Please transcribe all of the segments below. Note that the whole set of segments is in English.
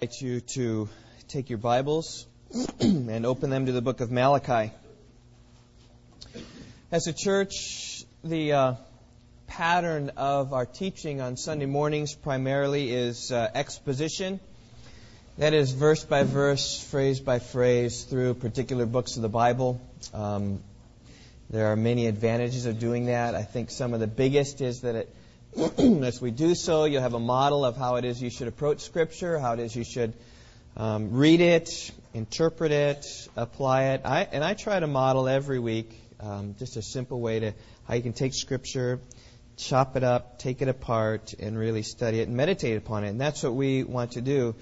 invite you to take your Bibles and open them to the book of Malachi. As a church, the uh, pattern of our teaching on Sunday mornings primarily is uh, exposition. That is verse by verse, phrase by phrase through particular books of the Bible. Um, there are many advantages of doing that. I think some of the biggest is that it as we do so, you'll have a model of how it is you should approach Scripture, how it is you should um, read it, interpret it, apply it. I, and I try to model every week um, just a simple way to how you can take Scripture, chop it up, take it apart, and really study it and meditate upon it. And that's what we want to do.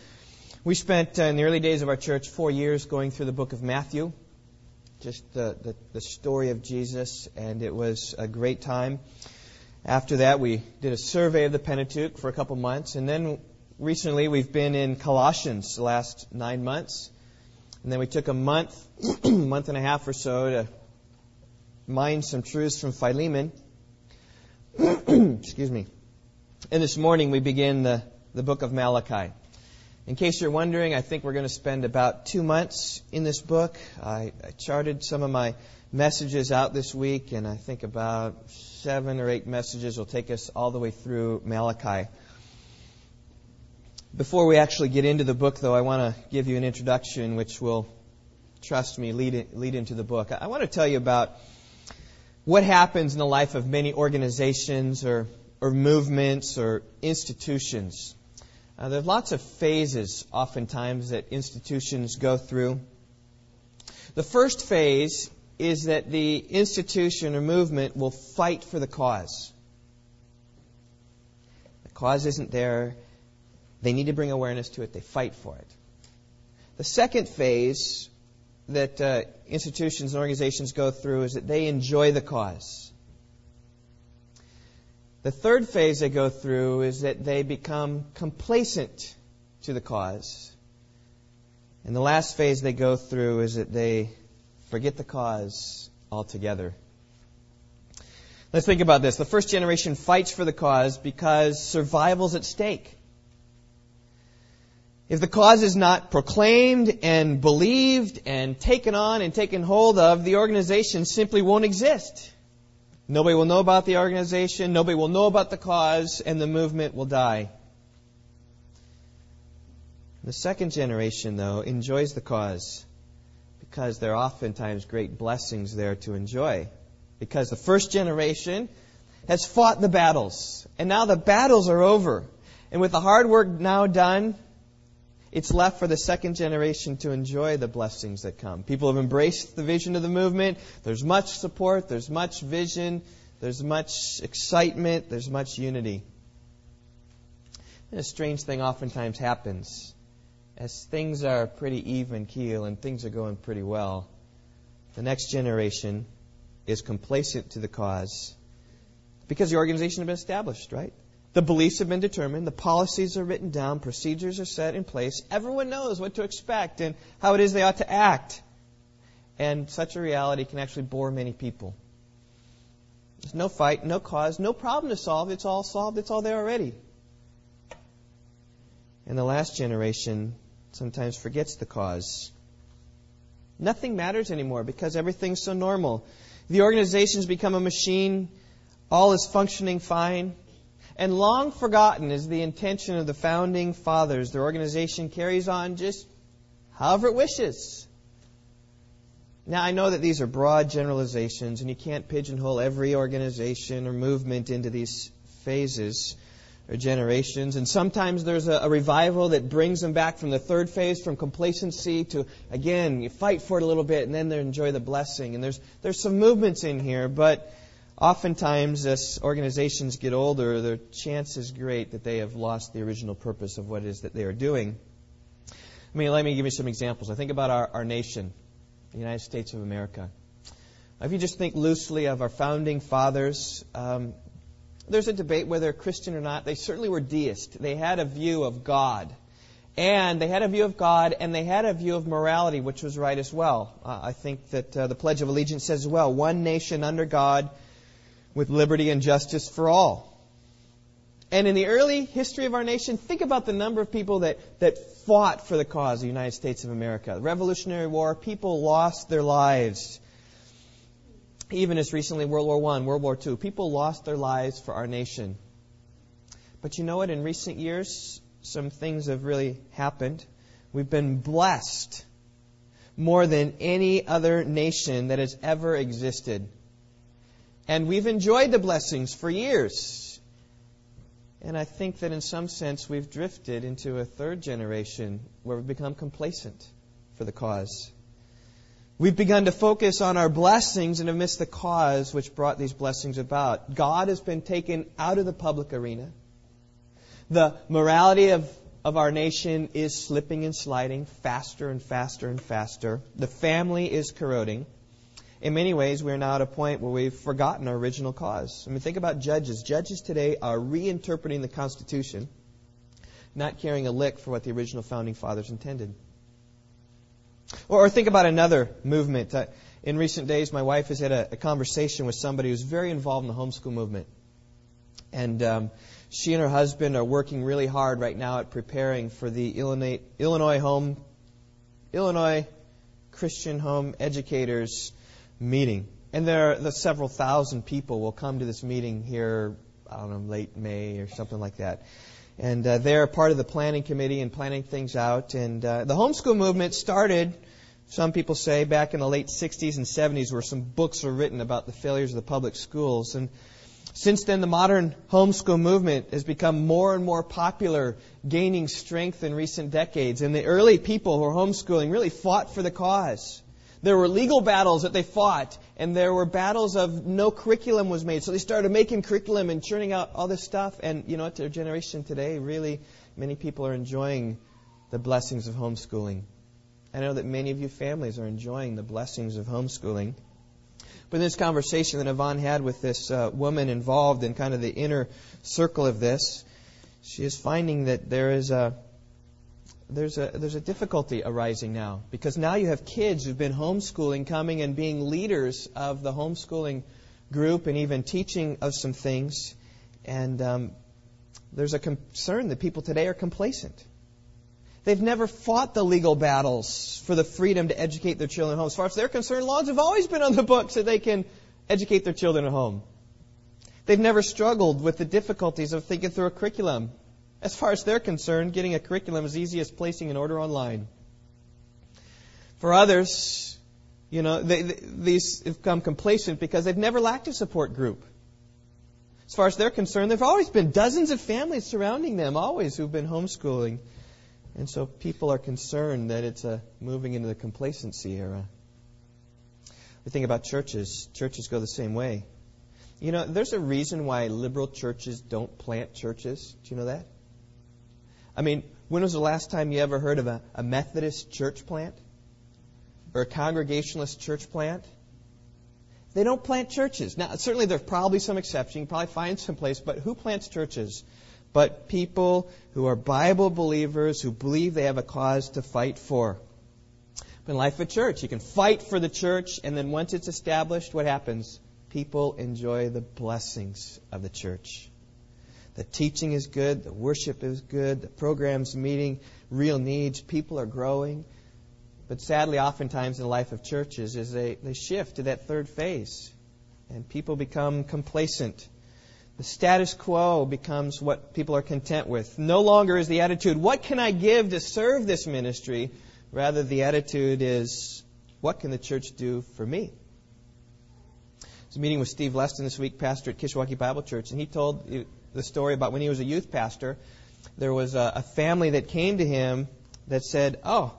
We spent uh, in the early days of our church four years going through the book of Matthew, just the, the, the story of Jesus, and it was a great time. After that, we did a survey of the Pentateuch for a couple months, and then recently we've been in Colossians the last nine months, and then we took a month, month and a half or so to mine some truths from Philemon. Excuse me. And this morning we begin the, the book of Malachi. In case you're wondering, I think we're going to spend about two months in this book. I, I charted some of my messages out this week, and I think about seven or eight messages will take us all the way through Malachi. Before we actually get into the book, though, I want to give you an introduction which will, trust me, lead, lead into the book. I want to tell you about what happens in the life of many organizations or, or movements or institutions. Uh, there's lots of phases, oftentimes, that institutions go through. The first phase is that the institution or movement will fight for the cause. The cause isn't there. They need to bring awareness to it. They fight for it. The second phase that uh, institutions and organizations go through is that they enjoy the cause. The third phase they go through is that they become complacent to the cause. And the last phase they go through is that they forget the cause altogether. Let's think about this. The first generation fights for the cause because survival's at stake. If the cause is not proclaimed and believed and taken on and taken hold of, the organization simply won't exist. Nobody will know about the organization, nobody will know about the cause, and the movement will die. The second generation, though, enjoys the cause because there are oftentimes great blessings there to enjoy. Because the first generation has fought the battles, and now the battles are over. And with the hard work now done, it's left for the second generation to enjoy the blessings that come. People have embraced the vision of the movement. There's much support, there's much vision, there's much excitement, there's much unity. And a strange thing oftentimes happens as things are pretty even keel and things are going pretty well, the next generation is complacent to the cause because the organization has been established, right? The beliefs have been determined, the policies are written down, procedures are set in place. Everyone knows what to expect and how it is they ought to act. And such a reality can actually bore many people. There's no fight, no cause, no problem to solve. It's all solved, it's all there already. And the last generation sometimes forgets the cause. Nothing matters anymore because everything's so normal. The organization's become a machine, all is functioning fine. And long forgotten is the intention of the founding fathers. Their organization carries on just however it wishes. Now, I know that these are broad generalizations, and you can't pigeonhole every organization or movement into these phases or generations. And sometimes there's a, a, revival that brings them back from the third phase, from complacency to, again, you fight for it a little bit and then they enjoy the blessing. And there's, there's some movements in here, but oftentimes as organizations get older, the chance is great that they have lost the original purpose of what it is that they are doing. I mean, let me give you some examples. I think about our, our nation, the United States of America. If you just think loosely of our founding fathers, um, there's a debate whether Christian or not. They certainly were deist. They had a view of God. And they had a view of God, and they had a view of morality, which was right as well. Uh, I think that uh, the Pledge of Allegiance says as well one nation under God with liberty and justice for all. And in the early history of our nation, think about the number of people that, that fought for the cause of the United States of America. The Revolutionary War, people lost their lives. Even as recently World War I, World War II, people lost their lives for our nation. But you know what? In recent years, some things have really happened. We've been blessed more than any other nation that has ever existed. And we've enjoyed the blessings for years. And I think that in some sense we've drifted into a third generation where we've become complacent for the cause. We've begun to focus on our blessings and have missed the cause which brought these blessings about. God has been taken out of the public arena. The morality of, of our nation is slipping and sliding faster and faster and faster. The family is corroding in many ways, we're now at a point where we've forgotten our original cause. I mean, think about judges. Judges today are reinterpreting the Constitution, not caring a lick for what the original founding fathers intended. Or, or think about another movement. Uh, in recent days, my wife has had a, a, conversation with somebody who's very involved in the homeschool movement. And um, she and her husband are working really hard right now at preparing for the Illinois, Illinois home, Illinois Christian home educators meeting. And there are the several thousand people will come to this meeting here, I don't know, late May or something like that. And uh, they're part of the planning committee and planning things out. And uh, the homeschool movement started, some people say, back in the late 60s and 70s, where some books were written about the failures of the public schools. And since then, the modern homeschool movement has become more and more popular, gaining strength in recent decades. And the early people who were homeschooling really fought for the cause. There were legal battles that they fought, and there were battles of no curriculum was made. So they started making curriculum and churning out all this stuff. And you know what? Their generation today, really, many people are enjoying the blessings of homeschooling. I know that many of you families are enjoying the blessings of homeschooling. But in this conversation that Yvonne had with this uh, woman involved in kind of the inner circle of this, she is finding that there is a there's a there's a difficulty arising now because now you have kids who've been homeschooling coming and being leaders of the homeschooling group and even teaching of some things, and um, there's a concern that people today are complacent. They've never fought the legal battles for the freedom to educate their children at home. As far as they're concerned, laws have always been on the books that they can educate their children at home. They've never struggled with the difficulties of thinking through a curriculum as far as they're concerned, getting a curriculum is easy as placing an order online. For others, you know, they, they, these have become complacent because they've never lacked a support group. As far as they're concerned, there have always been dozens of families surrounding them, always, who've been homeschooling. And so people are concerned that it's moving into the complacency era. We think about churches. Churches go the same way. You know, there's a reason why liberal churches don't plant churches. Do you know that? I mean, when was the last time you ever heard of a, a Methodist church plant? Or a Congregationalist church plant? They don't plant churches. Now, certainly there's probably some exception. You can probably find some place, but who plants churches? But people who are Bible believers who believe they have a cause to fight for. But in life of church, you can fight for the church, and then once it's established, what happens? People enjoy the blessings of the church. The teaching is good, the worship is good, the program's meeting real needs, people are growing. But sadly, oftentimes in the life of churches, is they, they shift to that third phase, and people become complacent. The status quo becomes what people are content with. No longer is the attitude, what can I give to serve this ministry? Rather, the attitude is, what can the church do for me? I was meeting with Steve Leston this week, pastor at Kishwaukee Bible Church, and he told the story about when he was a youth pastor. There was a, a family that came to him that said, Oh,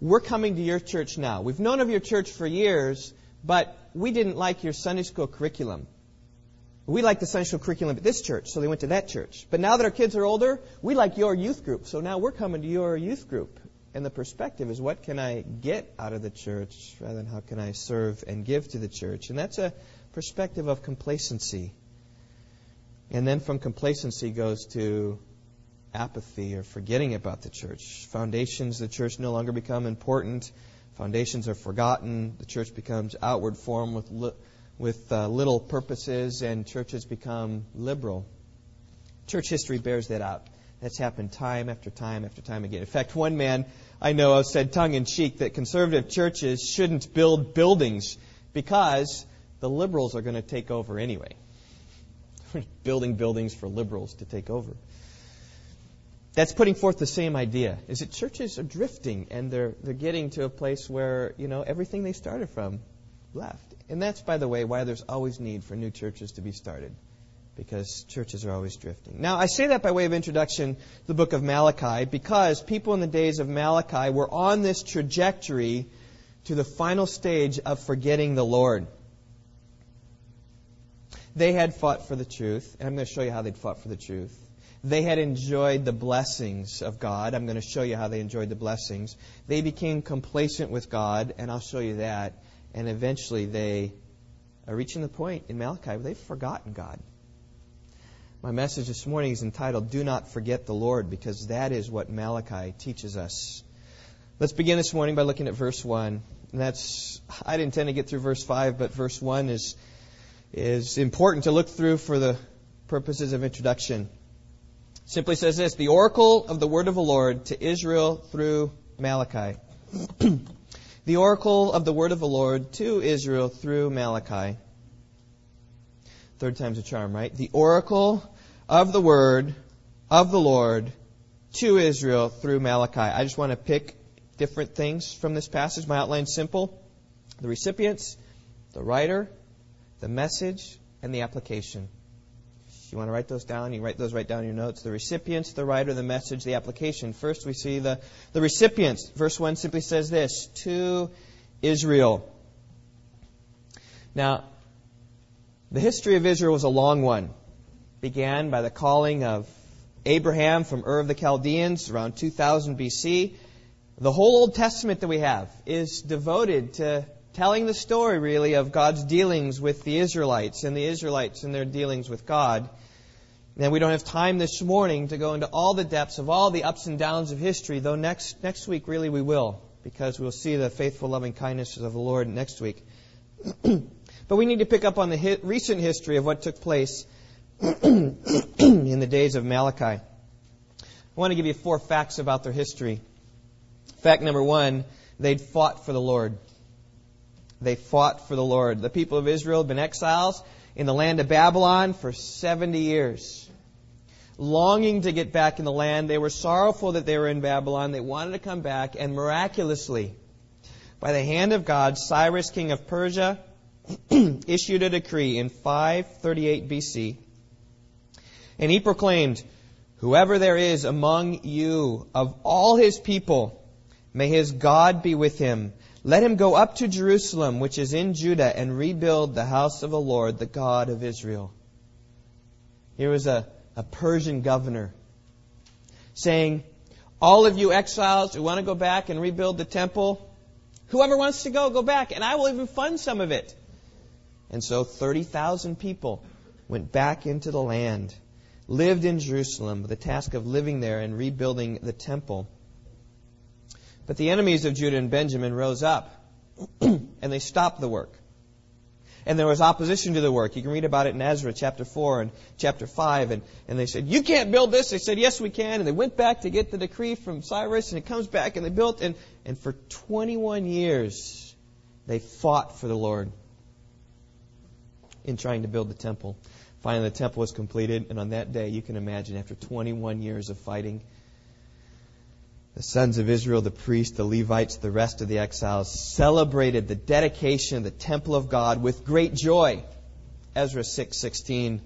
we're coming to your church now. We've known of your church for years, but we didn't like your Sunday school curriculum. We like the Sunday school curriculum at this church, so they went to that church. But now that our kids are older, we like your youth group, so now we're coming to your youth group. And the perspective is what can I get out of the church rather than how can I serve and give to the church. And that's a perspective of complacency. And then from complacency goes to apathy or forgetting about the church. Foundations the church no longer become important. Foundations are forgotten. The church becomes outward form with, li- with uh, little purposes, and churches become liberal. Church history bears that out. That's happened time after time after time again. In fact, one man I know of said tongue in cheek that conservative churches shouldn't build buildings because the liberals are going to take over anyway. Building buildings for liberals to take over. That's putting forth the same idea. Is that churches are drifting and they're they're getting to a place where, you know, everything they started from left. And that's by the way why there's always need for new churches to be started because churches are always drifting. Now, I say that by way of introduction to the book of Malachi because people in the days of Malachi were on this trajectory to the final stage of forgetting the Lord. They had fought for the truth, and I'm going to show you how they'd fought for the truth. They had enjoyed the blessings of God. I'm going to show you how they enjoyed the blessings. They became complacent with God, and I'll show you that. And eventually they are reaching the point in Malachi where they've forgotten God. My message this morning is entitled Do Not Forget the Lord because that is what Malachi teaches us. Let's begin this morning by looking at verse 1. And that's I didn't intend to get through verse 5, but verse 1 is is important to look through for the purposes of introduction. Simply says this, the oracle of the word of the Lord to Israel through Malachi. the oracle of the word of the Lord to Israel through Malachi. Third time's a charm, right? The oracle of the word of the Lord to Israel through Malachi. I just want to pick different things from this passage. My outline's simple. The recipients, the writer, the message, and the application. You want to write those down, you write those right down in your notes. The recipients, the writer, the message, the application. First, we see the, the recipients. Verse 1 simply says this To Israel. Now, the history of Israel was a long one. It began by the calling of Abraham from Ur of the Chaldeans around 2000 BC. The whole Old Testament that we have is devoted to telling the story, really, of God's dealings with the Israelites and the Israelites and their dealings with God. And we don't have time this morning to go into all the depths of all the ups and downs of history, though next, next week, really, we will, because we'll see the faithful loving kindnesses of the Lord next week. But we need to pick up on the hi- recent history of what took place in the days of Malachi. I want to give you four facts about their history. Fact number one, they'd fought for the Lord. They fought for the Lord. The people of Israel had been exiles in the land of Babylon for 70 years. Longing to get back in the land, they were sorrowful that they were in Babylon. They wanted to come back, and miraculously, by the hand of God, Cyrus, king of Persia, issued a decree in 538 BC, and he proclaimed, Whoever there is among you of all his people, may his God be with him. Let him go up to Jerusalem, which is in Judah, and rebuild the house of the Lord, the God of Israel. Here was a, a Persian governor saying, All of you exiles who want to go back and rebuild the temple, whoever wants to go, go back, and I will even fund some of it. And so 30,000 people went back into the land, lived in Jerusalem with the task of living there and rebuilding the temple. But the enemies of Judah and Benjamin rose up and they stopped the work. And there was opposition to the work. You can read about it in Ezra chapter 4 and chapter 5. And, and they said, You can't build this. They said, Yes, we can. And they went back to get the decree from Cyrus, and it comes back, and they built. And, and for 21 years, they fought for the Lord in trying to build the temple. Finally, the temple was completed, and on that day, you can imagine, after 21 years of fighting, the sons of Israel, the priests, the Levites, the rest of the exiles celebrated the dedication of the temple of God with great joy. Ezra 6:16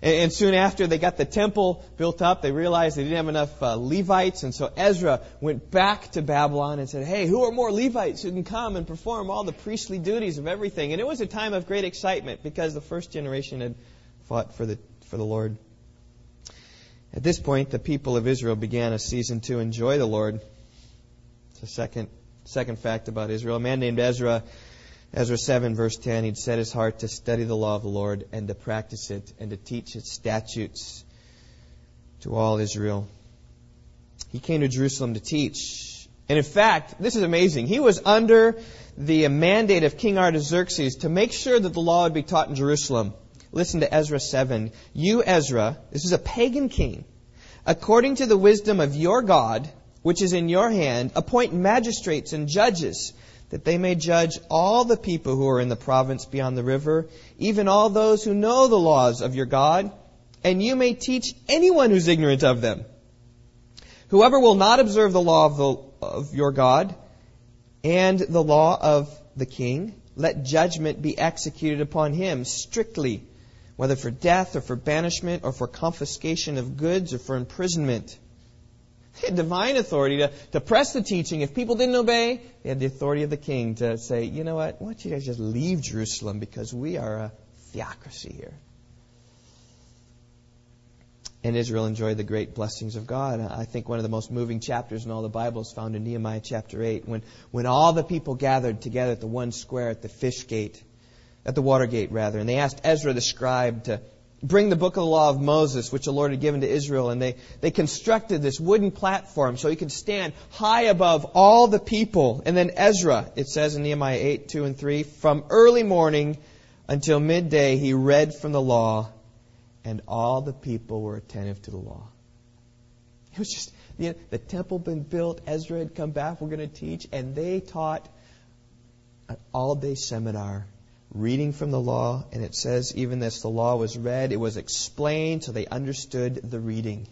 and, soon after they got the temple built up, they realized they didn't have enough uh, Levites, and so Ezra went back to Babylon and said, Hey, who are more Levites who can come and perform all the priestly duties of everything? And it was a time of great excitement because the first generation had fought for the, for the Lord. At this point, the people of Israel began a season to enjoy the Lord. It's a second, second fact about Israel. A man named Ezra Ezra 7, verse 10, he'd set his heart to study the law of the Lord and to practice it and to teach its statutes to all Israel. He came to Jerusalem to teach. And in fact, this is amazing. He was under the mandate of King Artaxerxes to make sure that the law would be taught in Jerusalem. Listen to Ezra 7. You, Ezra, this is a pagan king, according to the wisdom of your God, which is in your hand, appoint magistrates and judges, that they may judge all the people who are in the province beyond the river, even all those who know the laws of your God, and you may teach anyone who's ignorant of them. Whoever will not observe the law of, the, of your God and the law of the king, let judgment be executed upon him strictly, whether for death or for banishment or for confiscation of goods or for imprisonment. They had divine authority to, to press the teaching. If people didn't obey, they had the authority of the king to say, you know what, why don't you guys just leave Jerusalem because we are a theocracy here. And Israel enjoyed the great blessings of God. I think one of the most moving chapters in all the Bible is found in Nehemiah chapter 8, when, when all the people gathered together at the one square at the fish gate, at the water gate rather, and they asked Ezra the scribe to bring the book of the law of Moses, which the Lord had given to Israel, and they, they constructed this wooden platform so he could stand high above all the people. And then Ezra, it says in Nehemiah 8, 2 and 3, from early morning until midday he read from the law and all the people were attentive to the law. It was just, you know, the temple been built, Ezra had come back, we're going to teach, and they taught an all day seminar reading from the law, and it says even as the law was read, it was explained so they understood the reading.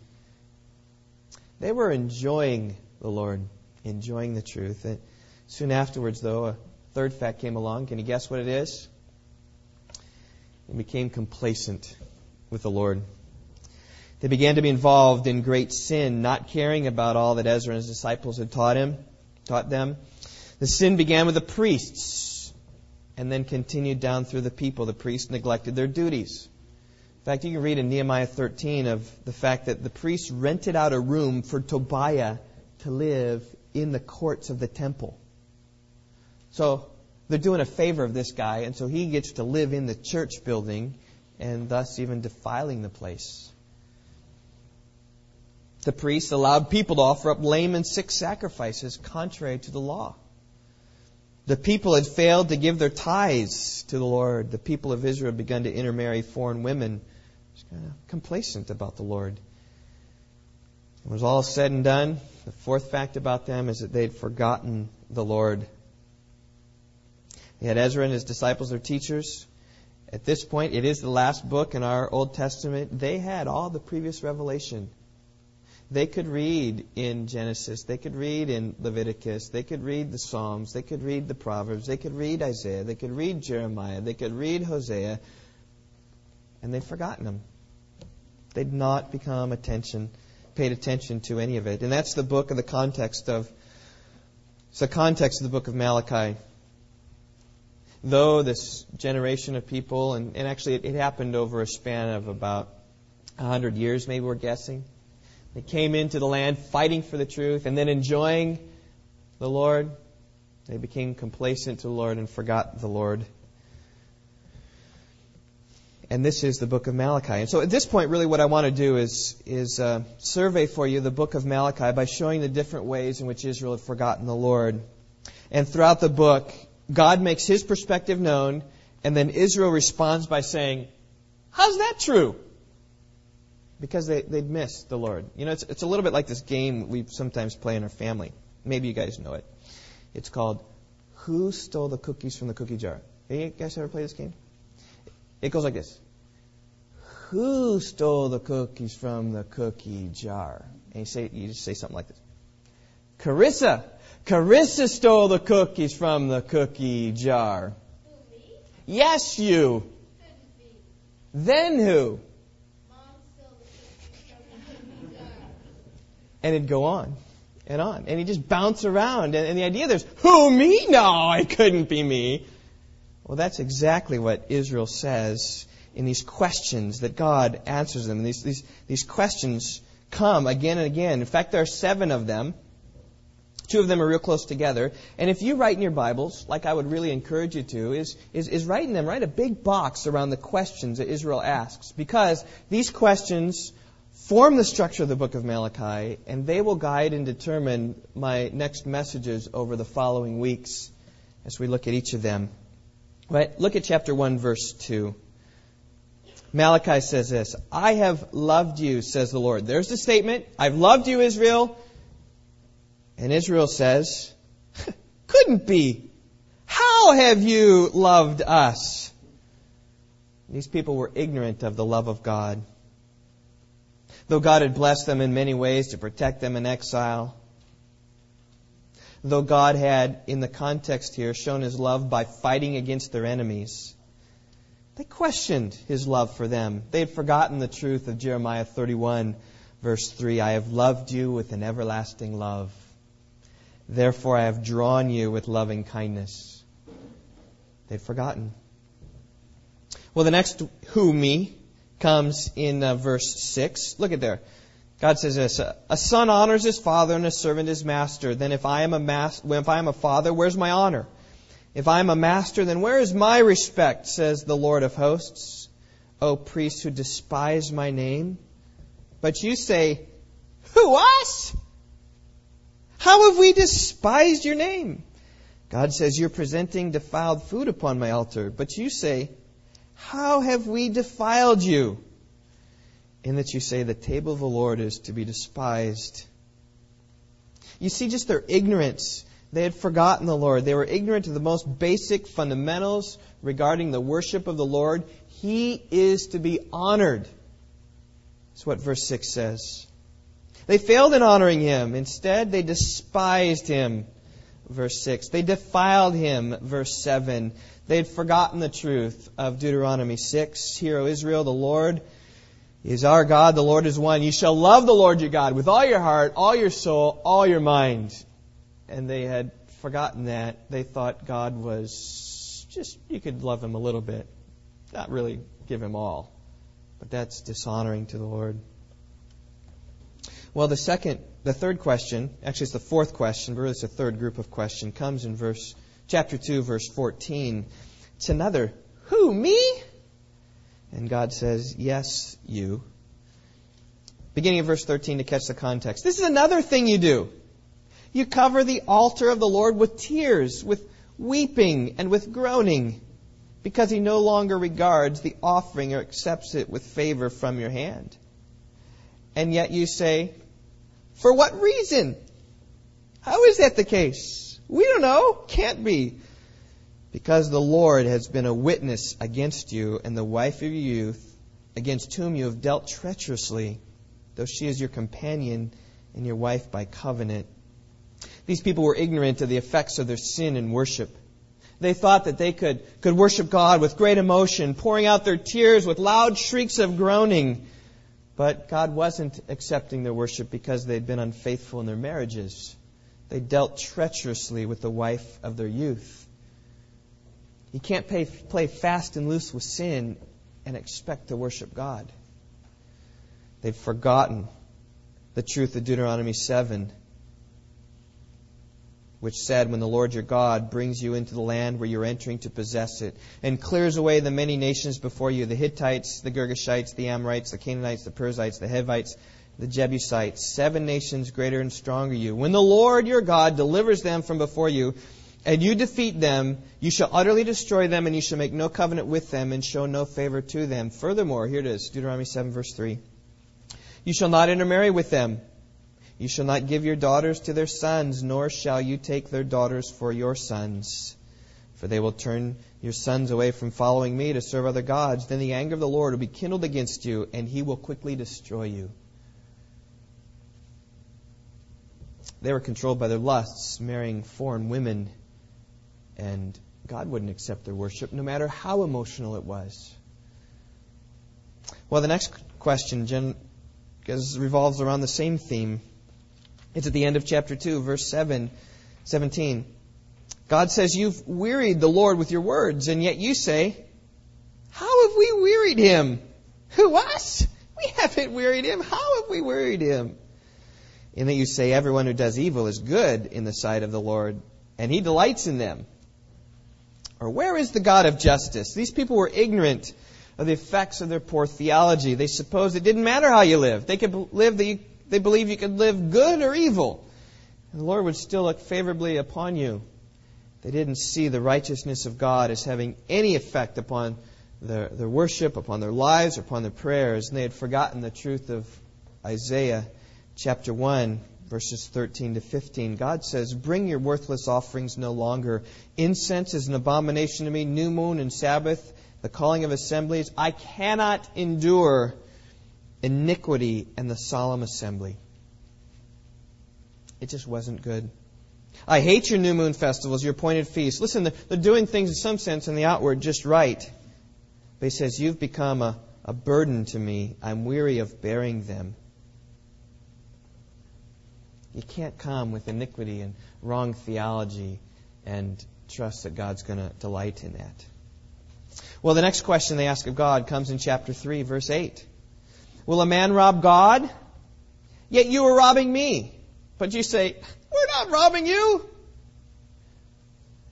They were enjoying the Lord, enjoying the truth. And soon afterwards, though, a third fact came along. Can you guess what it is? They became complacent with the Lord. They began to be involved in great sin, not caring about all that Ezra and his disciples had taught him, taught them. The sin began with the priests and then continued down through the people. The priests neglected their duties. In fact, you can read in Nehemiah 13 of the fact that the priests rented out a room for Tobiah to live in the courts of the temple. So they're doing a favor of this guy, and so he gets to live in the church building and thus even defiling the place. The priests allowed people to offer up lame and sick sacrifices contrary to the law. The people had failed to give their tithes to the Lord. The people of Israel had begun to intermarry foreign women. Just kind of complacent about the Lord. It was all said and done, the fourth fact about them is that they had forgotten the Lord. They had Ezra and his disciples, their teachers. At this point, it is the last book in our Old Testament. They had all the previous revelation. They could read in Genesis, they could read in Leviticus, they could read the Psalms, they could read the Proverbs, they could read Isaiah, they could read Jeremiah, they could read Hosea, and they'd forgotten them. They'd not become attention, paid attention to any of it. And that's the book of the context of, it's the context of the book of Malachi though this generation of people, and, and actually it, it happened over a span of about 100 years, maybe we're guessing, they came into the land fighting for the truth and then enjoying the Lord. They became complacent to the Lord and forgot the Lord. And this is the book of Malachi. And so at this point, really what I want to do is, is uh, survey for you the book of Malachi by showing the different ways in which Israel had forgotten the Lord. And throughout the book, God makes his perspective known, and then Israel responds by saying, How's that true? Because they, they'd miss the Lord. You know, it's, it's a little bit like this game we sometimes play in our family. Maybe you guys know it. It's called Who Stole the Cookies from the Cookie Jar? You guys ever play this game? It goes like this Who stole the cookies from the cookie jar? And you say you just say something like this. Carissa. Carissa stole the cookies from the cookie jar. Yes, you. Then who? Mom stole the cookies from the cookie jar. And it'd go on and on. And he'd just bounce around. And, and the idea there's, who, me? No, it couldn't be me. Well, that's exactly what Israel says in these questions that God answers them. And these, these, these questions come again and again. In fact, there are seven of them. Two of them are real close together. And if you write in your Bibles, like I would really encourage you to, is, is, is write in them, write a big box around the questions that Israel asks. Because these questions form the structure of the book of Malachi, and they will guide and determine my next messages over the following weeks as we look at each of them. Right? Look at chapter 1, verse 2. Malachi says this I have loved you, says the Lord. There's the statement I've loved you, Israel. And Israel says, Couldn't be. How have you loved us? These people were ignorant of the love of God. Though God had blessed them in many ways to protect them in exile, though God had, in the context here, shown his love by fighting against their enemies, they questioned his love for them. They had forgotten the truth of Jeremiah 31, verse 3 I have loved you with an everlasting love. Therefore, I have drawn you with loving kindness. They'd forgotten. Well, the next who me comes in uh, verse 6. Look at there. God says this, a son honors his father and a servant his master. Then if I am a mas- if I am a father, where's my honor? If I am a master, then where is my respect, says the Lord of hosts? O priests who despise my name. But you say, Who, us? How have we despised your name? God says, You're presenting defiled food upon my altar. But you say, How have we defiled you? In that you say, The table of the Lord is to be despised. You see just their ignorance they had forgotten the Lord. They were ignorant of the most basic fundamentals regarding the worship of the Lord. He is to be honored. That's what verse 6 says. They failed in honoring him. Instead, they despised him. Verse 6. They defiled him. Verse 7. They had forgotten the truth of Deuteronomy 6. Hear, O Israel, the Lord is our God, the Lord is one. You shall love the Lord your God with all your heart, all your soul, all your mind and they had forgotten that. They thought God was just, you could love him a little bit, not really give him all. But that's dishonoring to the Lord. Well, the second, the third question, actually it's the fourth question, but really it's the third group of question, comes in verse, chapter 2, verse 14. It's another, who, me? And God says, yes, you. Beginning of verse 13 to catch the context. This is another thing you do. You cover the altar of the Lord with tears, with weeping, and with groaning, because he no longer regards the offering or accepts it with favor from your hand. And yet you say, For what reason? How is that the case? We don't know. Can't be. Because the Lord has been a witness against you and the wife of your youth, against whom you have dealt treacherously, though she is your companion and your wife by covenant. These people were ignorant of the effects of their sin and worship. They thought that they could, could worship God with great emotion, pouring out their tears with loud shrieks of groaning. But God wasn't accepting their worship because they'd been unfaithful in their marriages. They dealt treacherously with the wife of their youth. You can't pay, play fast and loose with sin and expect to worship God. They've forgotten the truth of Deuteronomy 7 which said, When the Lord your God brings you into the land where you're entering to possess it, and clears away the many nations before you the Hittites, the Girgashites, the Amorites, the Canaanites, the Perizzites, the Hivites, the Jebusites, seven nations greater and stronger you. When the Lord your God delivers them from before you, and you defeat them, you shall utterly destroy them, and you shall make no covenant with them, and show no favor to them. Furthermore, here it is, Deuteronomy 7, verse 3. You shall not intermarry with them you shall not give your daughters to their sons, nor shall you take their daughters for your sons. For they will turn your sons away from following me to serve other gods. Then the anger of the Lord will be kindled against you, and he will quickly destroy you. They were controlled by their lusts, marrying foreign women, and God wouldn't accept their worship, no matter how emotional it was. Well, the next question revolves around the same theme. It's at the end of chapter 2, verse 7, 17. God says, You've wearied the Lord with your words, and yet you say, How have we wearied him? Who, us? We haven't wearied him. How have we wearied him? In that you say, Everyone who does evil is good in the sight of the Lord, and he delights in them. Or where is the God of justice? These people were ignorant of the effects of their poor theology. They supposed it didn't matter how you lived. They could live the they believed you could live good or evil. And the Lord would still look favorably upon you. They didn't see the righteousness of God as having any effect upon their, their worship, upon their lives, upon their prayers, and they had forgotten the truth of Isaiah chapter 1, verses 13 to 15. God says, Bring your worthless offerings no longer. Incense is an abomination to me, new moon and Sabbath, the calling of assemblies. I cannot endure iniquity and the solemn assembly. It just wasn't good. I hate your new moon festivals, your appointed feasts. Listen, they're doing things in some sense in the outward just right. But he says, You've become a, a burden to me. I'm weary of bearing them. You can't come with iniquity and wrong theology and trust that God's going to delight in that. Well, the next question they ask of God comes in chapter 3, verse 8. Will a man rob God? Yet you are robbing me. But you say, We're not robbing you.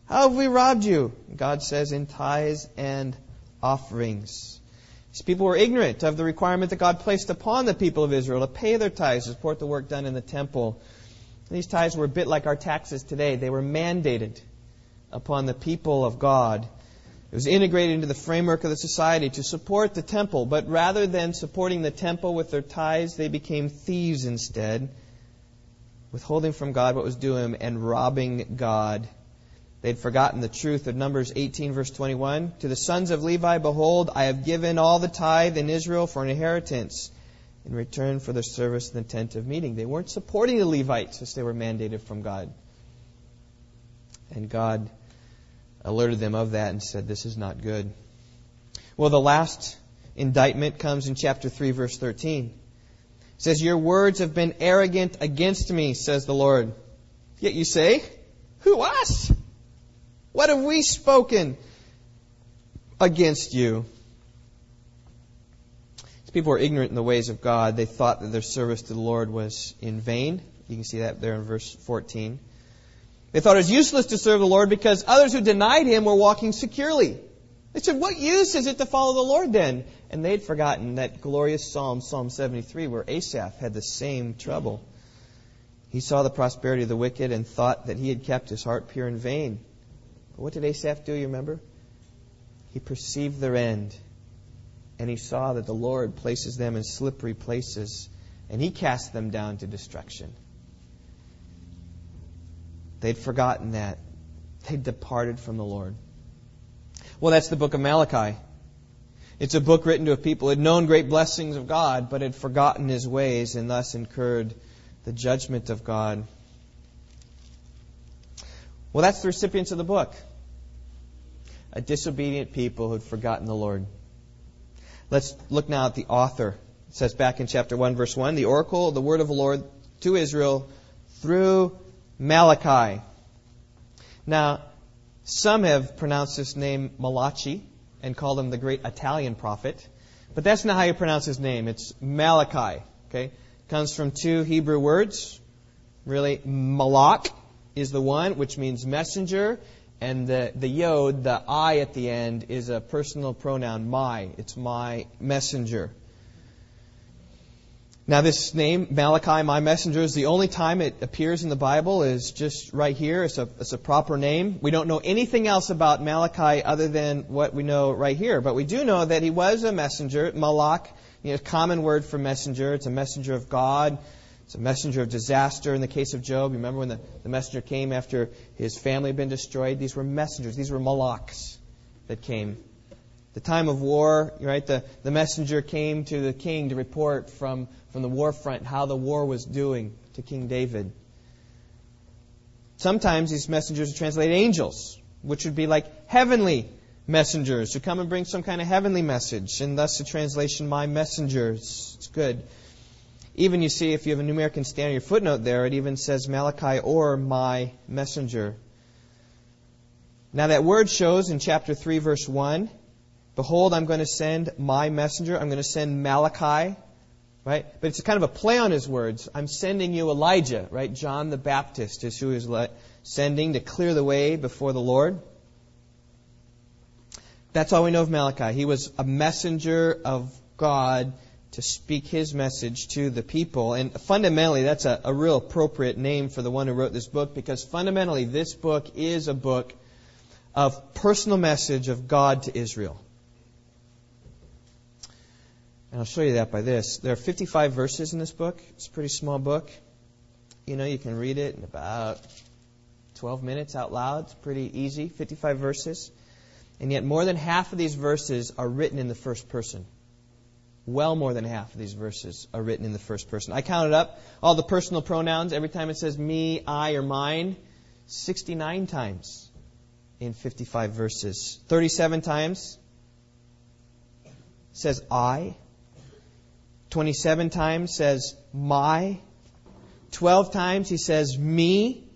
How have we robbed you? God says, In tithes and offerings. These people were ignorant of the requirement that God placed upon the people of Israel to pay their tithes to support the work done in the temple. These tithes were a bit like our taxes today. They were mandated upon the people of God. It was integrated into the framework of the society to support the temple, but rather than supporting the temple with their tithes, they became thieves instead, withholding from God what was due him and robbing God They'd forgotten the truth of Numbers 18, verse 21. To the sons of Levi, behold, I have given all the tithe in Israel for an inheritance in return for their service in the tent of meeting. They weren't supporting the Levites as they were mandated from God. And God alerted them of that and said, This is not good. Well, the last indictment comes in chapter 3, verse 13. It says, Your words have been arrogant against me, says the Lord. Yet you say, Who us? What have we spoken against you? These people were ignorant in the ways of God. They thought that their service to the Lord was in vain. You can see that there in verse 14. They thought it was useless to serve the Lord because others who denied him were walking securely. They said, What use is it to follow the Lord then? And they'd forgotten that glorious psalm, Psalm 73, where Asaph had the same trouble. He saw the prosperity of the wicked and thought that he had kept his heart pure in vain. What did Asaph do, you remember? He perceived their end, and he saw that the Lord places them in slippery places, and he cast them down to destruction. They'd forgotten that. They'd departed from the Lord. Well, that's the book of Malachi. It's a book written to a people who had known great blessings of God, but had forgotten his ways and thus incurred the judgment of God. Well, that's the recipients of the book a disobedient people who'd forgotten the Lord. Let's look now at the author. It says back in chapter 1, verse 1 the oracle, the word of the Lord to Israel through Malachi. Now, some have pronounced this name Malachi and called him the great Italian prophet, but that's not how you pronounce his name. It's Malachi. Okay, comes from two Hebrew words, really Malak, is the one, which means messenger, and the, the yod, the I at the end, is a personal pronoun, my. It's my messenger. Now, this name, Malachi, my messenger, is the only time it appears in the Bible, is just right here. It's a, it's a proper name. We don't know anything else about Malachi other than what we know right here. But we do know that he was a messenger. Malak, you know, common word for messenger. It's a messenger of God. It's a messenger of disaster in the case of Job. You remember when the, the messenger came after his family had been destroyed? These were messengers. These were malaks that came. The time of war, right? The, the messenger came to the king to report from, from the war front how the war was doing to King David. Sometimes these messengers are translated angels, which would be like heavenly messengers who come and bring some kind of heavenly message. And thus the translation, my messengers. It's good. Even you see, if you have a New American Standard, your footnote there, it even says Malachi or my messenger. Now that word shows in chapter 3, verse 1 Behold, I'm going to send my messenger. I'm going to send Malachi. Right? But it's kind of a play on his words. I'm sending you Elijah, right? John the Baptist is who he's sending to clear the way before the Lord. That's all we know of Malachi. He was a messenger of God to speak his message to the people. And fundamentally, that's a, a, real appropriate name for the one who wrote this book because fundamentally, this book is a book of personal message of God to Israel. And I'll show you that by this. There are 55 verses in this book. It's a pretty small book. You know, you can read it in about 12 minutes out loud. It's pretty easy, 55 verses. And yet, more than half of these verses are written in the first person. Well, more than half of these verses are written in the first person. I counted up all the personal pronouns. Every time it says me, I, or mine, 69 times in 55 verses. 37 times says I. 27 times says my. 12 times he says me.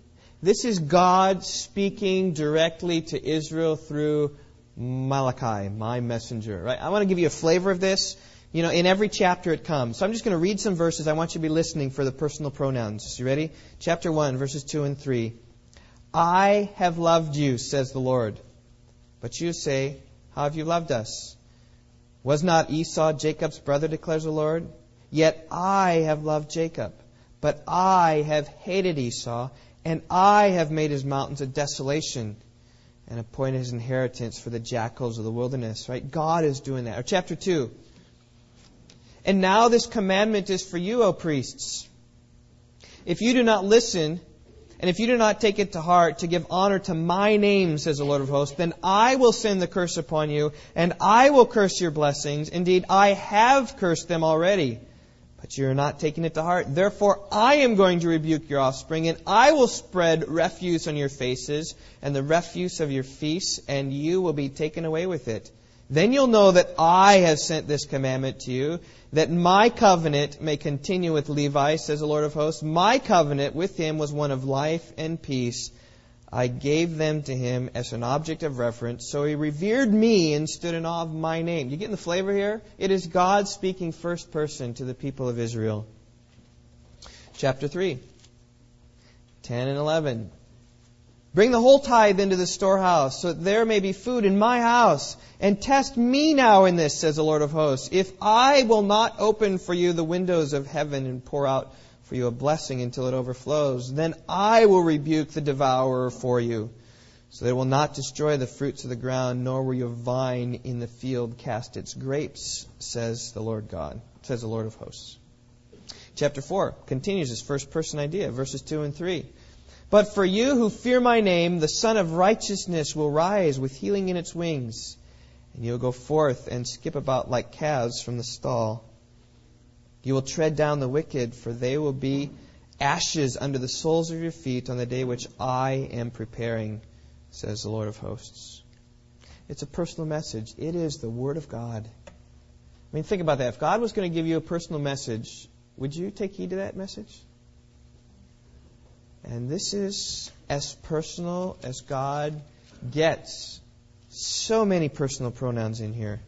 This is God speaking directly to Israel through Malachi, my messenger. Right? I want to give you a flavor of this. You know, in every chapter it comes. So I'm just going to read some verses. I want you to be listening for the personal pronouns. You ready? Chapter 1, verses 2 and 3. I have loved you, says the Lord. But you say, How have you loved us? Was not Esau Jacob's brother, declares the Lord? Yet I have loved Jacob, but I have hated Esau, and I have made his mountains a desolation and appointed his inheritance for the jackals of the wilderness. Right? God is doing that. Or chapter 2. And now this commandment is for you, O priests. If you do not listen, and if you do not take it to heart to give honor to my name, says the Lord of hosts, then I will send the curse upon you, and I will curse your blessings. Indeed, I have cursed them already. But you are not taking it to heart. Therefore, I am going to rebuke your offspring, and I will spread refuse on your faces, and the refuse of your feasts, and you will be taken away with it. Then you'll know that I have sent this commandment to you, that my covenant may continue with Levi, says the Lord of hosts. My covenant with him was one of life and peace. I gave them to him as an object of reverence, so he revered me and stood in awe of my name. You getting the flavor here? It is God speaking first person to the people of Israel. Chapter 3, 10 and 11. Bring the whole tithe into the storehouse, so that there may be food in my house. And test me now in this, says the Lord of hosts, if I will not open for you the windows of heaven and pour out for you a blessing until it overflows, then I will rebuke the devourer for you, so that it will not destroy the fruits of the ground, nor will your vine in the field cast its grapes, says the Lord God, says the Lord of hosts. Chapter 4 continues this first person idea, verses 2 and 3. But for you who fear my name, the Sun of Righteousness will rise with healing in its wings and you will go forth and skip about like calves from the stall. You will tread down the wicked, for they will be ashes under the soles of your feet on the day which I am preparing, says the Lord of hosts. It's a personal message. It is the Word of God. I mean, think about that. If God was going to give you a personal message, would you take heed to that message? And this is as personal as God gets so many personal pronouns in here.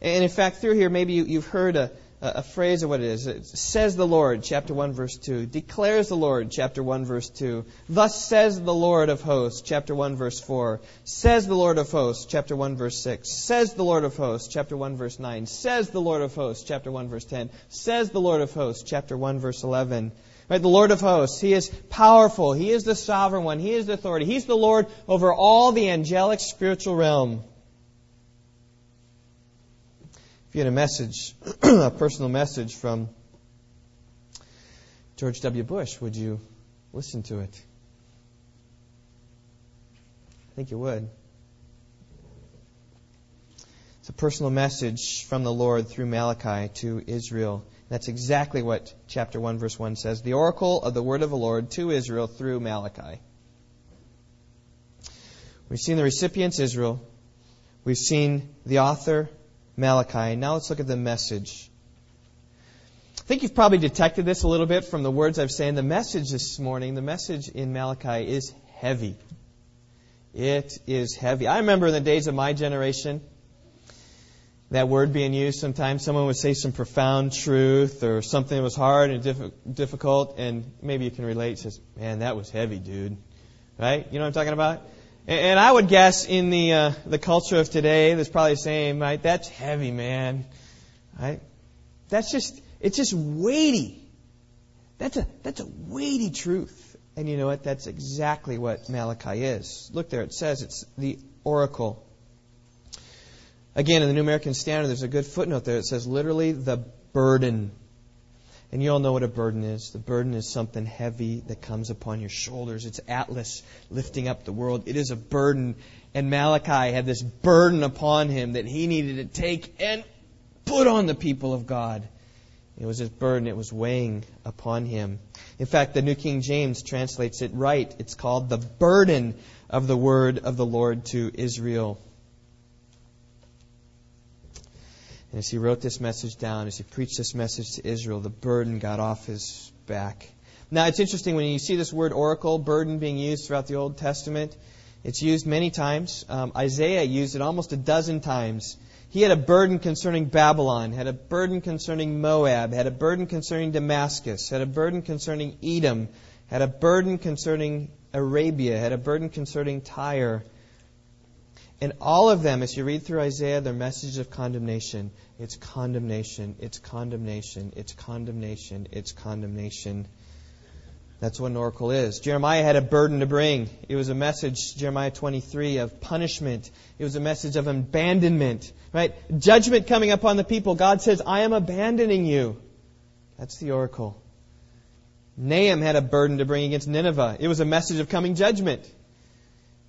And in fact, through here, maybe you, have heard a, a phrase of what it is. It says the Lord, chapter 1, verse 2. Declares the Lord, chapter 1, verse 2. Thus says the Lord of hosts, chapter 1, verse 4. Says the Lord of hosts, chapter 1, verse 6. Says the Lord of hosts, chapter 1, verse 9. Says the Lord of hosts, chapter 1, verse 10. Says the Lord of hosts, chapter 1, verse 11. Right, the Lord of hosts. He is powerful. He is the sovereign one. He is the authority. He's the Lord over all the angelic spiritual realm. If you had a message, a personal message from George W. Bush, would you listen to it? I think you would. It's a personal message from the Lord through Malachi to Israel. That's exactly what chapter 1, verse 1 says the oracle of the word of the Lord to Israel through Malachi. We've seen the recipients, Israel. We've seen the author, Malachi. Now let's look at the message. I think you've probably detected this a little bit from the words I've said. The message this morning, the message in Malachi is heavy. It is heavy. I remember in the days of my generation, that word being used sometimes. Someone would say some profound truth or something that was hard and diff- difficult and maybe you can relate. Says man that was heavy dude. Right? You know what i'm talking about? And, and i would guess in the uh, the culture of today that's probably the same right that's heavy man. Right? That's just it's just weighty. That's a that's a weighty truth. And you know what? That's exactly what malachi is. Look there. It says it's the oracle Again, in the New American Standard, there's a good footnote there. It says literally the burden. And you all know what a burden is. The burden is something heavy that comes upon your shoulders. It's Atlas lifting up the world. It is a burden. And Malachi had this burden upon him that he needed to take and put on the people of God. It was his burden. It was weighing upon him. In fact, the New King James translates it right. It's called the burden of the word of the Lord to Israel. And as he wrote this message down, as he preached this message to Israel, the burden got off his back. Now, it's interesting when you see this word oracle, burden, being used throughout the Old Testament. It's used many times. Um, Isaiah used it almost a dozen times. He had a burden concerning Babylon, had a burden concerning Moab, had a burden concerning Damascus, had a burden concerning Edom, had a burden concerning Arabia, had a burden concerning Tyre. And all of them, as you read through Isaiah, they're messages of condemnation. It's condemnation, it's condemnation, it's condemnation, it's condemnation. That's what an oracle is. Jeremiah had a burden to bring. It was a message, Jeremiah 23, of punishment. It was a message of abandonment, right? Judgment coming upon the people. God says, I am abandoning you. That's the oracle. Nahum had a burden to bring against Nineveh. It was a message of coming judgment.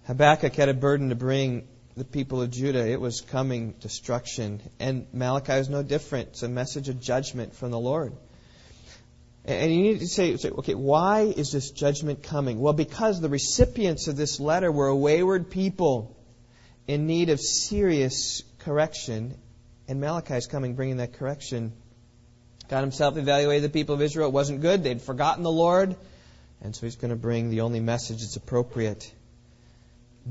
Habakkuk had a burden to bring the people of Judah. It was coming destruction. And Malachi is no different. It's a message of judgment from the Lord. And you need to say, okay, why is this judgment coming? Well, because the recipients of this letter were a wayward people in need of serious correction. And Malachi is coming bringing that correction. God himself evaluated the people of Israel. It wasn't good. They'd forgotten the Lord. And so he's going to bring the only message that's appropriate.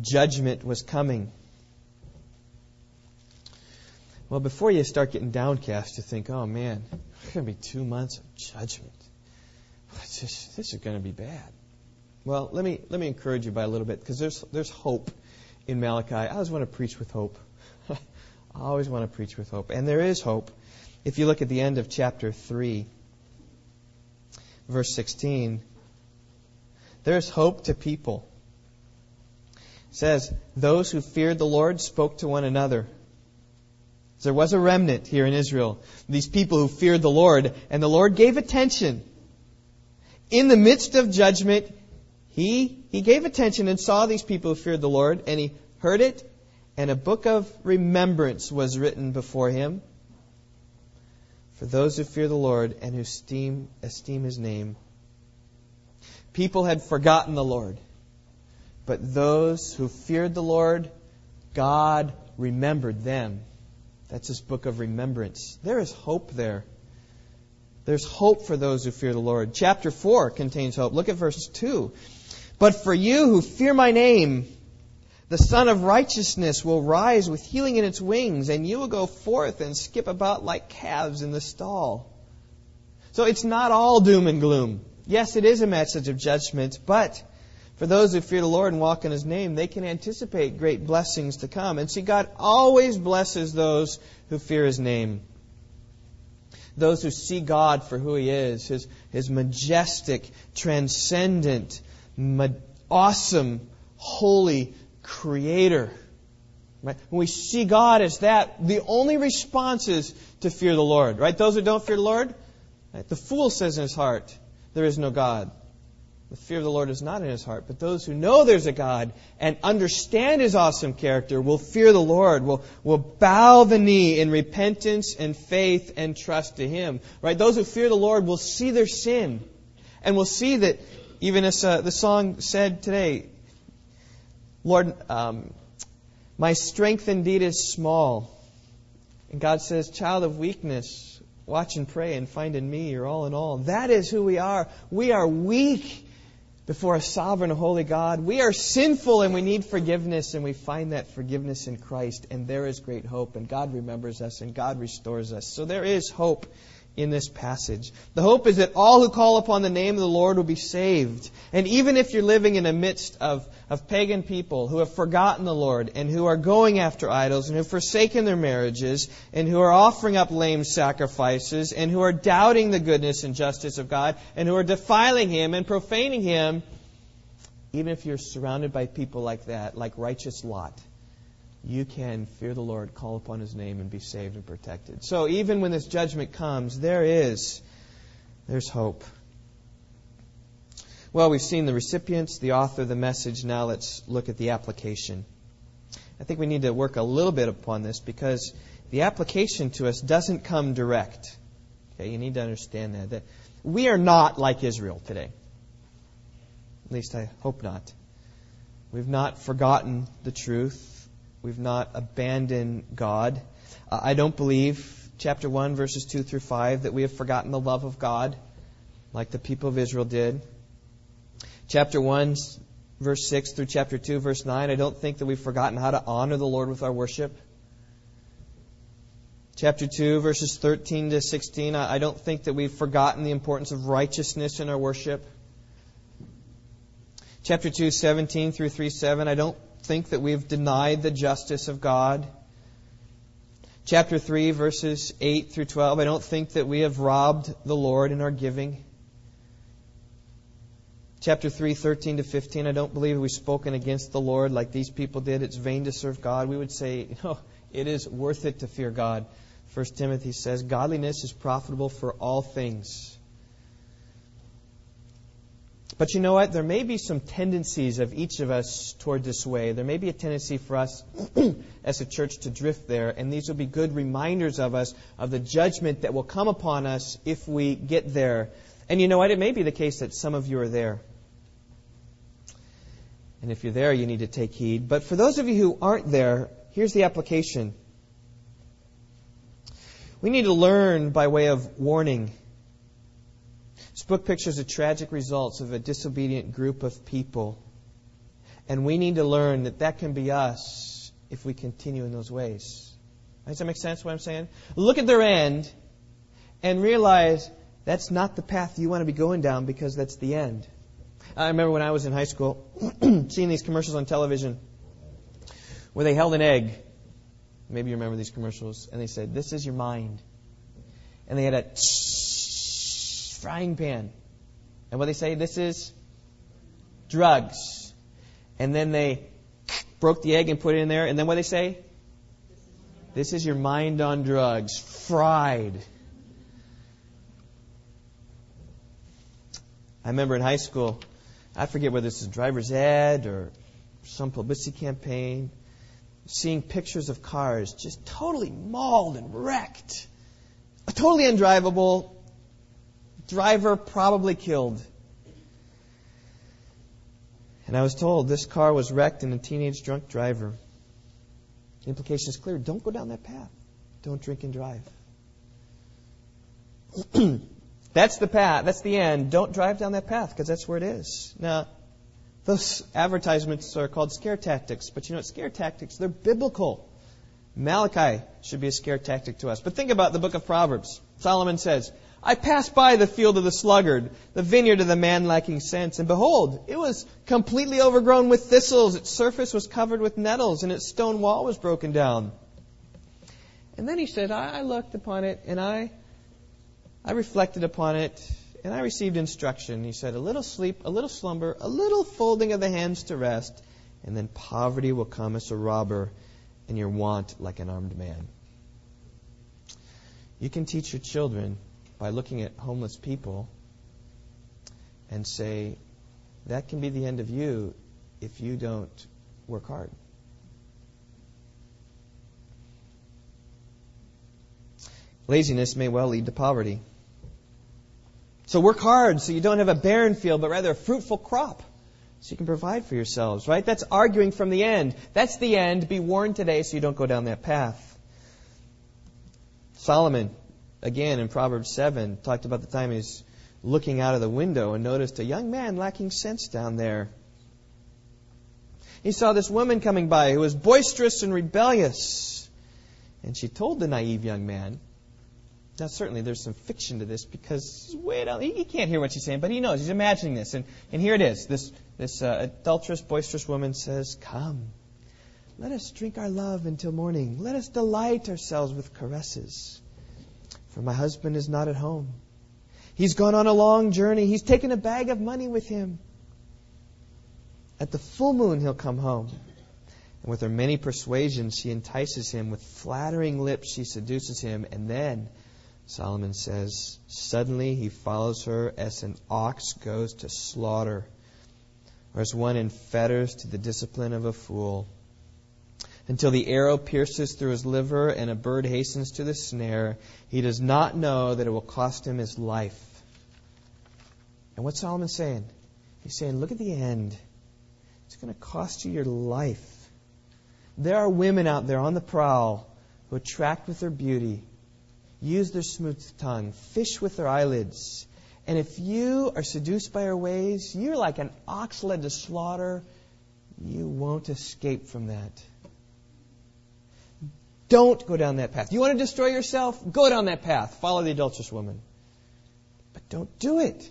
Judgment was coming. Well, before you start getting downcast, you think, oh man, it's going to be two months of judgment. Just, this is going to be bad. Well, let me let me encourage you by a little bit because there's there's hope in Malachi. I always want to preach with hope. I always want to preach with hope, and there is hope. If you look at the end of chapter three, verse sixteen, there's hope to people. It says, "Those who feared the Lord spoke to one another." There was a remnant here in Israel, these people who feared the Lord, and the Lord gave attention. In the midst of judgment, he, he gave attention and saw these people who feared the Lord, and he heard it, and a book of remembrance was written before him for those who fear the Lord and who esteem, esteem his name. People had forgotten the Lord, but those who feared the Lord, God remembered them. That's this book of remembrance. There is hope there. There's hope for those who fear the Lord. Chapter 4 contains hope. Look at verse 2. But for you who fear my name, the Sun of Righteousness will rise with healing in its wings, and you will go forth and skip about like calves in the stall. So it's not all doom and gloom. Yes, it is a message of judgment, but for those who fear the Lord and walk in His name, they can anticipate great blessings to come. And see, God always blesses those who fear His name. Those who see God for who He is, His, his majestic, transcendent, ma- awesome, holy Creator. Right? When we see God as that, the only response is to fear the Lord. Right? Those who don't fear the Lord, right? the fool says in his heart, there is no God. The fear of the Lord is not in his heart. But those who know there's a God and understand his awesome character will fear the Lord, will, will bow the knee in repentance and faith and trust to him. Right? Those who fear the Lord will see their sin and will see that, even as uh, the song said today, Lord, um, my strength indeed is small. And God says, child of weakness, watch and pray and find in me your all in all. That is who we are. We are weak before a sovereign, holy God. We are sinful and we need forgiveness, and we find that forgiveness in Christ, and there is great hope, and God remembers us, and God restores us. So there is hope in this passage. The hope is that all who call upon the name of the Lord will be saved. And even if you're living in the midst of, of pagan people who have forgotten the Lord and who are going after idols and who have forsaken their marriages and who are offering up lame sacrifices and who are doubting the goodness and justice of God and who are defiling Him and profaning Him, even if you're surrounded by people like that, like righteous Lot, you can fear the Lord, call upon His name, and be saved and protected. So even when this judgment comes, there is, there's hope. Well, we've seen the recipients, the author, the message. Now let's look at the application. I think we need to work a little bit upon this because the application to us doesn't come direct. Okay, you need to understand that. That we are not like Israel today. At least I hope not. We've not forgotten the truth. We've not abandoned God. Uh, I don't believe, chapter 1, verses 2 through 5, that we have forgotten the love of God like the people of Israel did. Chapter 1, verse 6 through chapter 2, verse 9, I don't think that we've forgotten how to honor the Lord with our worship. Chapter 2, verses 13 to 16, I don't think that we've forgotten the importance of righteousness in our worship. Chapter 2, 17 through 3, 7, I don't think that we've denied the justice of God. Chapter 3, verses 8 through 12, I don't think that we have robbed the Lord in our giving. Chapter 3, 13 to 15, I don't believe we've spoken against the Lord like these people did. It's vain to serve God. We would say, you know, it is worth it to fear God. 1 Timothy says, Godliness is profitable for all things but you know what? There may be some tendencies of each of us toward this way. There may be a tendency for us as a church to drift there, and these will be good reminders of us of the judgment that will come upon us if we get there. And you know what? It may be the case that some of you are there. And if you're there, you need to take heed. But for those of you who aren't there, here's the application. We need to learn by way of warning this book pictures the tragic results of a disobedient group of people. And we need to learn that that can be us if we continue in those ways. Does that make sense what I'm saying? Look at their end and realize that's not the path you want to be going down because that's the end. I remember when I was in high school seeing these commercials on television where they held an egg. Maybe you remember these commercials. And they said, This is your mind. And they had a frying pan. And what they say, this is drugs. And then they broke the egg and put it in there. And then what they say? This is your mind on drugs, fried. I remember in high school, I forget whether this is a driver's ed or some publicity campaign, seeing pictures of cars just totally mauled and wrecked, totally undrivable, driver probably killed. And I was told this car was wrecked in a teenage drunk driver. The implication is clear. Don't go down that path. Don't drink and drive. that's the path. That's the end. Don't drive down that path because that's where it is. Now, those advertisements are called scare tactics, but you know what? Scare tactics, they're biblical. Malachi should be a scare tactic to us. But think about the book of Proverbs. Solomon says, I passed by the field of the sluggard, the vineyard of the man lacking sense, and behold, it was completely overgrown with thistles. Its surface was covered with nettles, and its stone wall was broken down. And then he said, I looked upon it, and I, I reflected upon it, and I received instruction. He said, A little sleep, a little slumber, a little folding of the hands to rest, and then poverty will come as a robber, and your want like an armed man. You can teach your children by looking at homeless people and say, that can be the end of you if you don't work hard. Laziness may well lead to poverty. So work hard so you don't have a barren field, but rather a fruitful crop. So you can provide for yourselves, right? That's arguing from the end. That's the end. Be warned today so you don't go down that path. Solomon again in Proverbs 7 talked about the time he's looking out of the window and noticed a young man lacking sense down there. He saw this woman coming by who was boisterous and rebellious. And she told the naive young man, now certainly there's some fiction to this because he, he can't hear what she's saying, but he knows, he's imagining this. And, and here it is. This, this uh, adulterous, boisterous woman says, Come, let us drink our love until morning. Let us delight ourselves with caresses for my husband is not at home. He's gone on a long journey. He's taken a bag of money with him. At the full moon, he'll come home. And with her many persuasions, she entices him. With flattering lips, she seduces him. And then, Solomon says, suddenly he follows her as an ox goes to slaughter, or as one in fetters to the discipline of a fool. Until the arrow pierces through his liver and a bird hastens to the snare, he does not know that it will cost him his life. And what's Solomon saying? He's saying, look at the end. It's going to cost you your life. There are women out there on the prowl who attract with their beauty, use their smooth tongue, fish with their eyelids. And if you are seduced by her ways, you're like an ox led to slaughter. You won't escape from that. Don't go down that path. You want to destroy yourself? Go down that path. Follow the adulterous woman. But don't do it.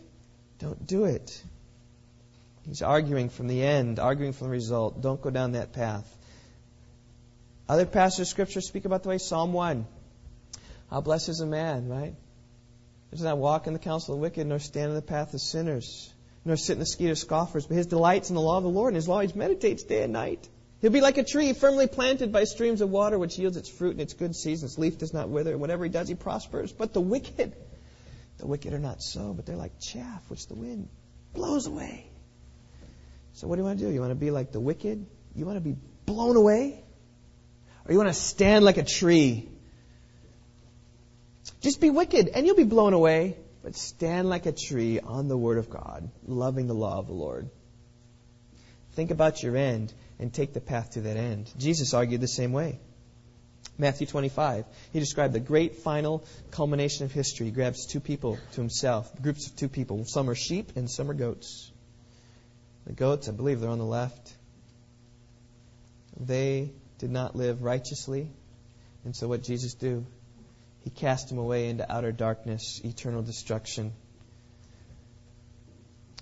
Don't do it. He's arguing from the end, arguing from the result. Don't go down that path. Other passages of Scripture speak about the way Psalm 1. How blessed is a man, right? He does not walk in the counsel of the wicked, nor stand in the path of sinners, nor sit in the seat of scoffers. But his delights in the law of the Lord, and his law he meditates day and night. He'll be like a tree firmly planted by streams of water, which yields its fruit in its good season. Its leaf does not wither. And whatever he does, he prospers. But the wicked, the wicked are not so, but they're like chaff, which the wind blows away. So what do you want to do? You want to be like the wicked? You want to be blown away? Or you want to stand like a tree? Just be wicked and you'll be blown away. But stand like a tree on the Word of God, loving the law of the Lord. Think about your end and take the path to that end. Jesus argued the same way. Matthew 25. He described the great final culmination of history. He grabs two people to himself, groups of two people. Some are sheep and some are goats. The goats, I believe they're on the left. They did not live righteously. And so what Jesus do? He cast them away into outer darkness, eternal destruction.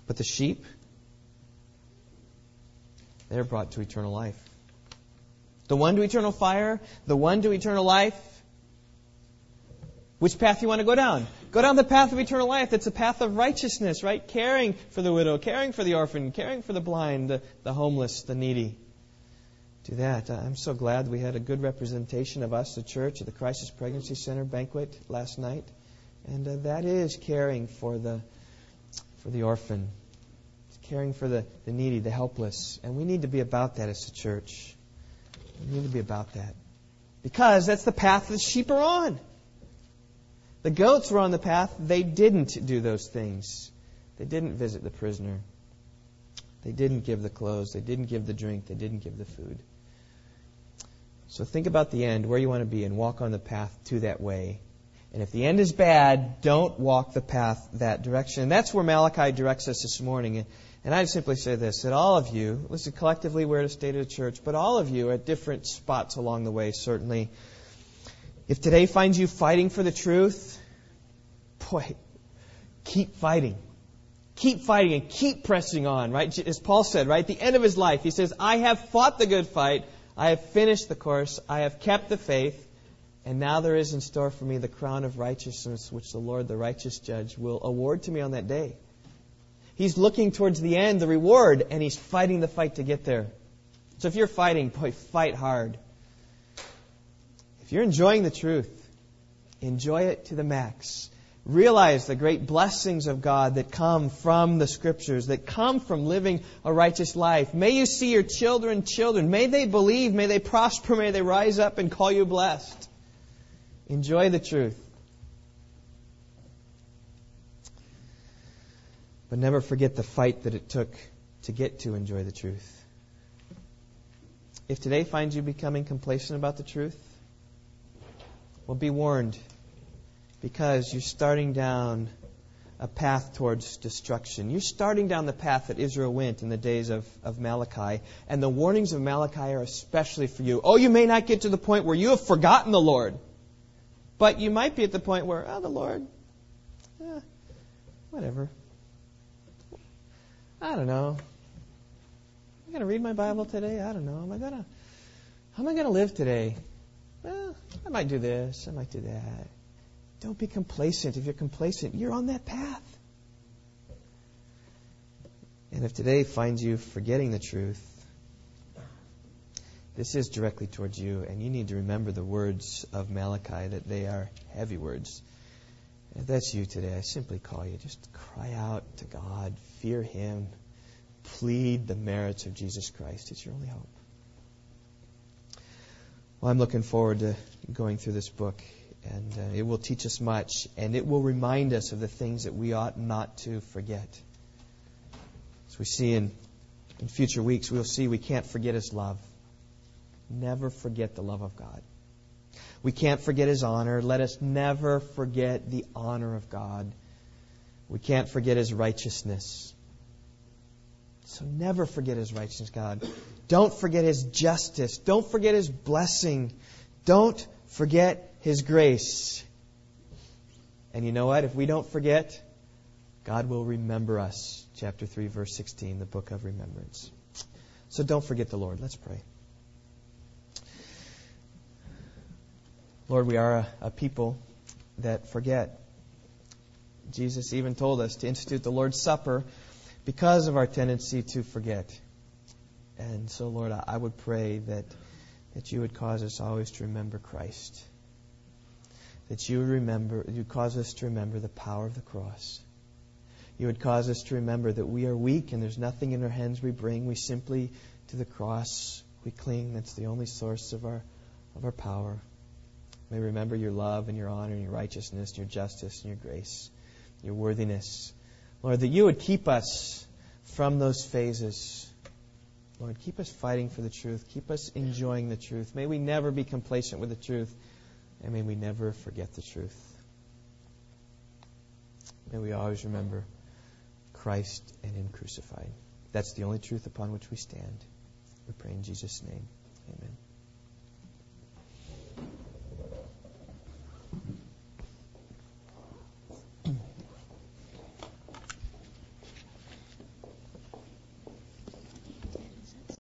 But the sheep, they're brought to eternal life. The one to eternal fire, the one to eternal life. Which path you want to go down? Go down the path of eternal life. That's a path of righteousness, right? Caring for the widow, caring for the orphan, caring for the blind, the, the homeless, the needy do that. I'm so glad we had a good representation of us, the church, at the Crisis Pregnancy Center banquet last night. And uh, that is caring for the, for the orphan, it's caring for the, the needy, the helpless. And we need to be about that as a church. We need to be about that. Because that's the path the sheep are on. The goats were on the path. They didn't do those things. They didn't visit the prisoner. They didn't give the clothes. They didn't give the drink. They didn't give the food. So think about the end, where you want to be, and walk on the path to that way. And if the end is bad, don't walk the path that direction. And that's where Malachi directs us this morning. And I'd simply say this that all of you, listen, collectively we're at a state of the church, but all of you are at different spots along the way, certainly. If today finds you fighting for the truth, boy, keep fighting. Keep fighting and keep pressing on, right? As Paul said, right? At the end of his life, he says, I have fought the good fight. I have finished the course. I have kept the faith. And now there is in store for me the crown of righteousness, which the Lord, the righteous judge, will award to me on that day. He's looking towards the end, the reward, and he's fighting the fight to get there. So if you're fighting, boy, fight hard. If you're enjoying the truth, enjoy it to the max realize the great blessings of God that come from the Scriptures, that come from living a righteous life. May you see your children, children. May they believe, may they prosper, may they rise up and call you blessed. Enjoy the truth. But never forget the fight that it took to get to enjoy the truth. If today finds you becoming complacent about the truth, well, be warned because you're starting down a path towards destruction. You're starting down the path that Israel went in the days of, of Malachi, and the warnings of Malachi are especially for you. Oh, you may not get to the point where you have forgotten the Lord, but you might be at the point where, oh, the Lord, eh, whatever. I don't know. Am I going to read my Bible today? I don't know. Am I going to, how am I going to live today? Well, I might do this. I might do that. Don't be complacent. If you're complacent, you're on that path. And if today finds you forgetting the truth, this is directly towards you, and you need to remember the words of Malachi that they are heavy words. If that's you today, I simply call you. Just cry out to God, fear Him, plead the merits of Jesus Christ. It's your only hope. Well, I'm looking forward to going through this book, and uh, it will teach us much, and it will remind us of the things that we ought not to forget. As we see in, in future weeks, we'll see we can't forget His love. Never forget the love of God. We can't forget His honor. Let us never forget the honor of God. We can't forget His righteousness. So never forget His righteousness, God. Don't forget His justice. Don't forget His blessing. Don't forget His grace. And you know what? If we don't forget, God will remember us. Chapter 3, verse 16, the book of remembrance. So don't forget the Lord. Let's pray. Lord, we are a, a people that forget. Jesus even told us to institute the Lord's Supper because of our tendency to forget. And so, Lord, I, I would pray that, that you would cause us always to remember Christ. That you would remember, you cause us to remember the power of the cross. You would cause us to remember that we are weak and there's nothing in our hands we bring. We simply, to the cross, we cling. That's the only source of our, of our power. May we remember your love and your honor and your righteousness and your justice and your grace, your worthiness. Lord, that you would keep us from those phases. Lord, keep us fighting for the truth. Keep us enjoying the truth. May we never be complacent with the truth. And may we never forget the truth. May we always remember Christ and Him crucified. That's the only truth upon which we stand. We pray in Jesus' name. Amen.